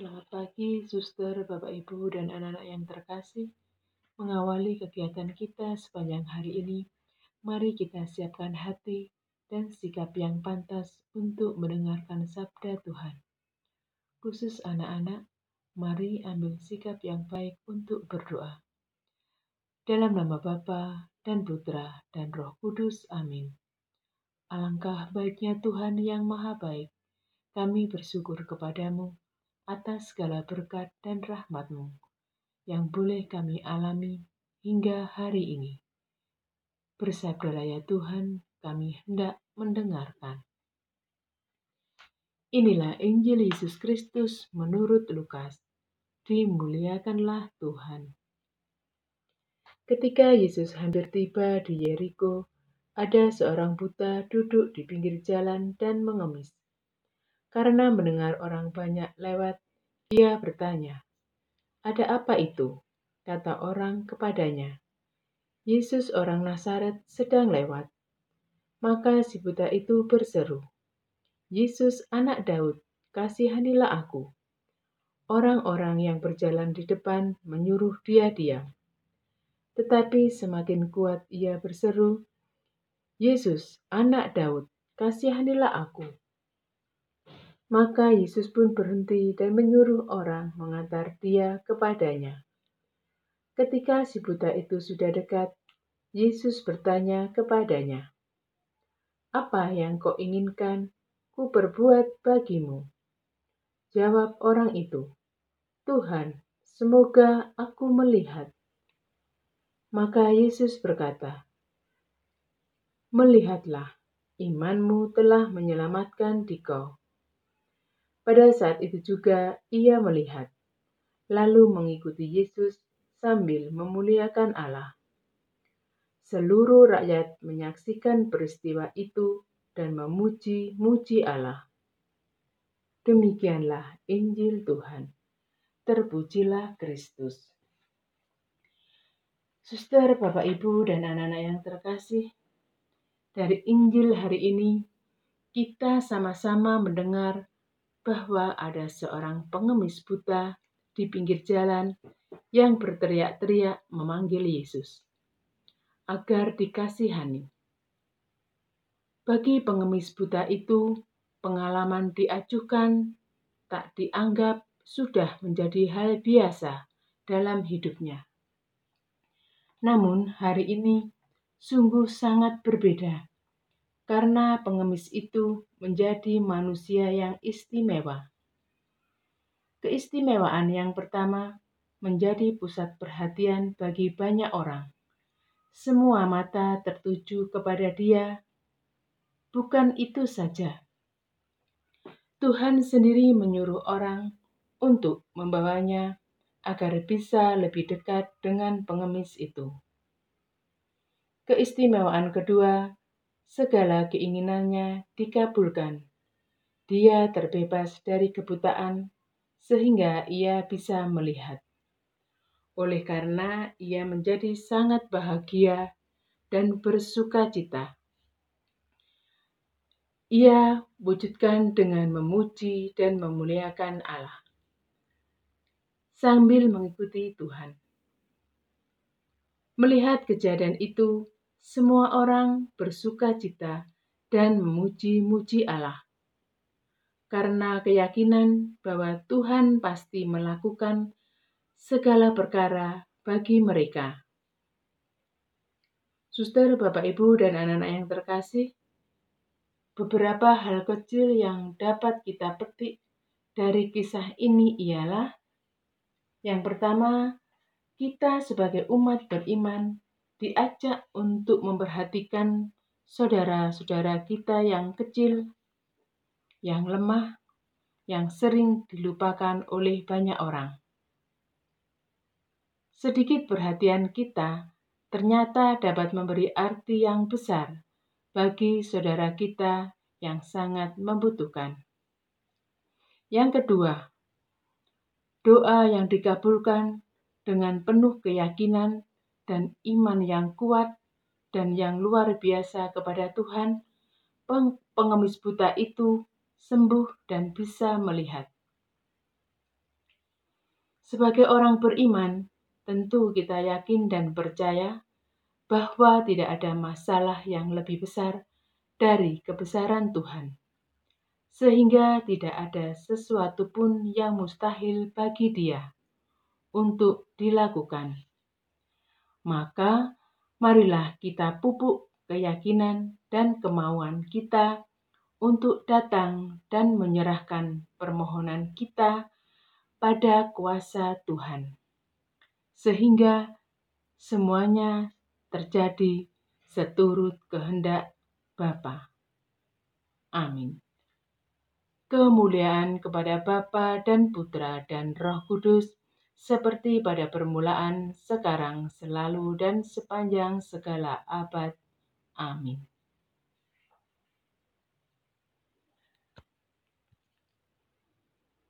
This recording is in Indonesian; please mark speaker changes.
Speaker 1: Selamat pagi, suster, Bapak, Ibu, dan anak-anak yang terkasih. Mengawali kegiatan kita sepanjang hari ini, mari kita siapkan hati dan sikap yang pantas untuk mendengarkan sabda Tuhan. Khusus anak-anak, mari ambil sikap yang baik untuk berdoa. Dalam nama Bapa dan Putra dan Roh Kudus, amin. Alangkah baiknya Tuhan yang Maha Baik, kami bersyukur kepadamu atas segala berkat dan rahmatmu yang boleh kami alami hingga hari ini. Bersabdalah ya Tuhan, kami hendak mendengarkan. Inilah Injil Yesus Kristus menurut Lukas. Dimuliakanlah Tuhan. Ketika Yesus hampir tiba di Yeriko, ada seorang buta duduk di pinggir jalan dan mengemis. Karena mendengar orang banyak lewat, ia bertanya, "Ada apa itu?" kata orang kepadanya. Yesus orang Nazaret sedang lewat. Maka si buta itu berseru, "Yesus anak Daud, kasihanilah aku." Orang-orang yang berjalan di depan menyuruh dia diam. Tetapi semakin kuat ia berseru, "Yesus, anak Daud, kasihanilah aku." Maka Yesus pun berhenti dan menyuruh orang mengantar dia kepadanya. Ketika si buta itu sudah dekat, Yesus bertanya kepadanya, "Apa yang kau inginkan ku perbuat bagimu?" Jawab orang itu, "Tuhan, semoga aku melihat." Maka Yesus berkata, "Melihatlah, imanmu telah menyelamatkan dikau." Pada saat itu juga ia melihat, lalu mengikuti Yesus sambil memuliakan Allah. Seluruh rakyat menyaksikan peristiwa itu dan memuji-muji Allah. Demikianlah Injil Tuhan. Terpujilah Kristus. Suster, Bapak, Ibu, dan anak-anak yang terkasih, dari Injil hari ini kita sama-sama mendengar bahwa ada seorang pengemis buta di pinggir jalan yang berteriak-teriak memanggil Yesus agar dikasihani. Bagi pengemis buta itu, pengalaman diajukan tak dianggap sudah menjadi hal biasa dalam hidupnya. Namun, hari ini sungguh sangat berbeda karena pengemis itu menjadi manusia yang istimewa. Keistimewaan yang pertama menjadi pusat perhatian bagi banyak orang. Semua mata tertuju kepada dia. Bukan itu saja, Tuhan sendiri menyuruh orang untuk membawanya agar bisa lebih dekat dengan pengemis itu. Keistimewaan kedua segala keinginannya dikabulkan. Dia terbebas dari kebutaan sehingga ia bisa melihat. Oleh karena ia menjadi sangat bahagia dan bersuka cita. Ia wujudkan dengan memuji dan memuliakan Allah sambil mengikuti Tuhan. Melihat kejadian itu, semua orang bersuka cita dan memuji-muji Allah. Karena keyakinan bahwa Tuhan pasti melakukan segala perkara bagi mereka. Suster, Bapak, Ibu, dan anak-anak yang terkasih, beberapa hal kecil yang dapat kita petik dari kisah ini ialah yang pertama, kita sebagai umat beriman diajak untuk memperhatikan saudara-saudara kita yang kecil, yang lemah, yang sering dilupakan oleh banyak orang. Sedikit perhatian kita ternyata dapat memberi arti yang besar bagi saudara kita yang sangat membutuhkan. Yang kedua, doa yang dikabulkan dengan penuh keyakinan dan iman yang kuat dan yang luar biasa kepada Tuhan, pengemis buta itu sembuh dan bisa melihat. Sebagai orang beriman, tentu kita yakin dan percaya bahwa tidak ada masalah yang lebih besar dari kebesaran Tuhan, sehingga tidak ada sesuatu pun yang mustahil bagi Dia untuk dilakukan. Maka, marilah kita pupuk keyakinan dan kemauan kita untuk datang dan menyerahkan permohonan kita pada kuasa Tuhan, sehingga semuanya terjadi seturut kehendak Bapa. Amin. Kemuliaan kepada Bapa dan Putra dan Roh Kudus, seperti pada permulaan, sekarang, selalu, dan sepanjang segala abad. Amin.